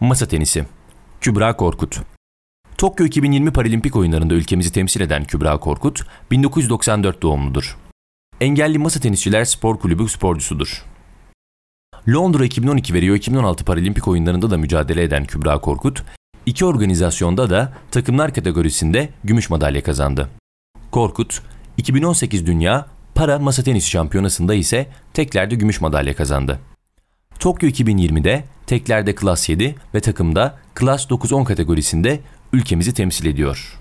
Masa tenisi. Kübra Korkut. Tokyo 2020 Paralimpik oyunlarında ülkemizi temsil eden Kübra Korkut, 1994 doğumludur. Engelli Masa Tenisçiler Spor Kulübü sporcusudur. Londra 2012 ve Rio 2016 Paralimpik oyunlarında da mücadele eden Kübra Korkut, iki organizasyonda da takımlar kategorisinde gümüş madalya kazandı. Korkut, 2018 Dünya Para Masa Tenisi Şampiyonası'nda ise teklerde gümüş madalya kazandı. Tokyo 2020'de teklerde klas 7 ve takımda klas 9-10 kategorisinde ülkemizi temsil ediyor.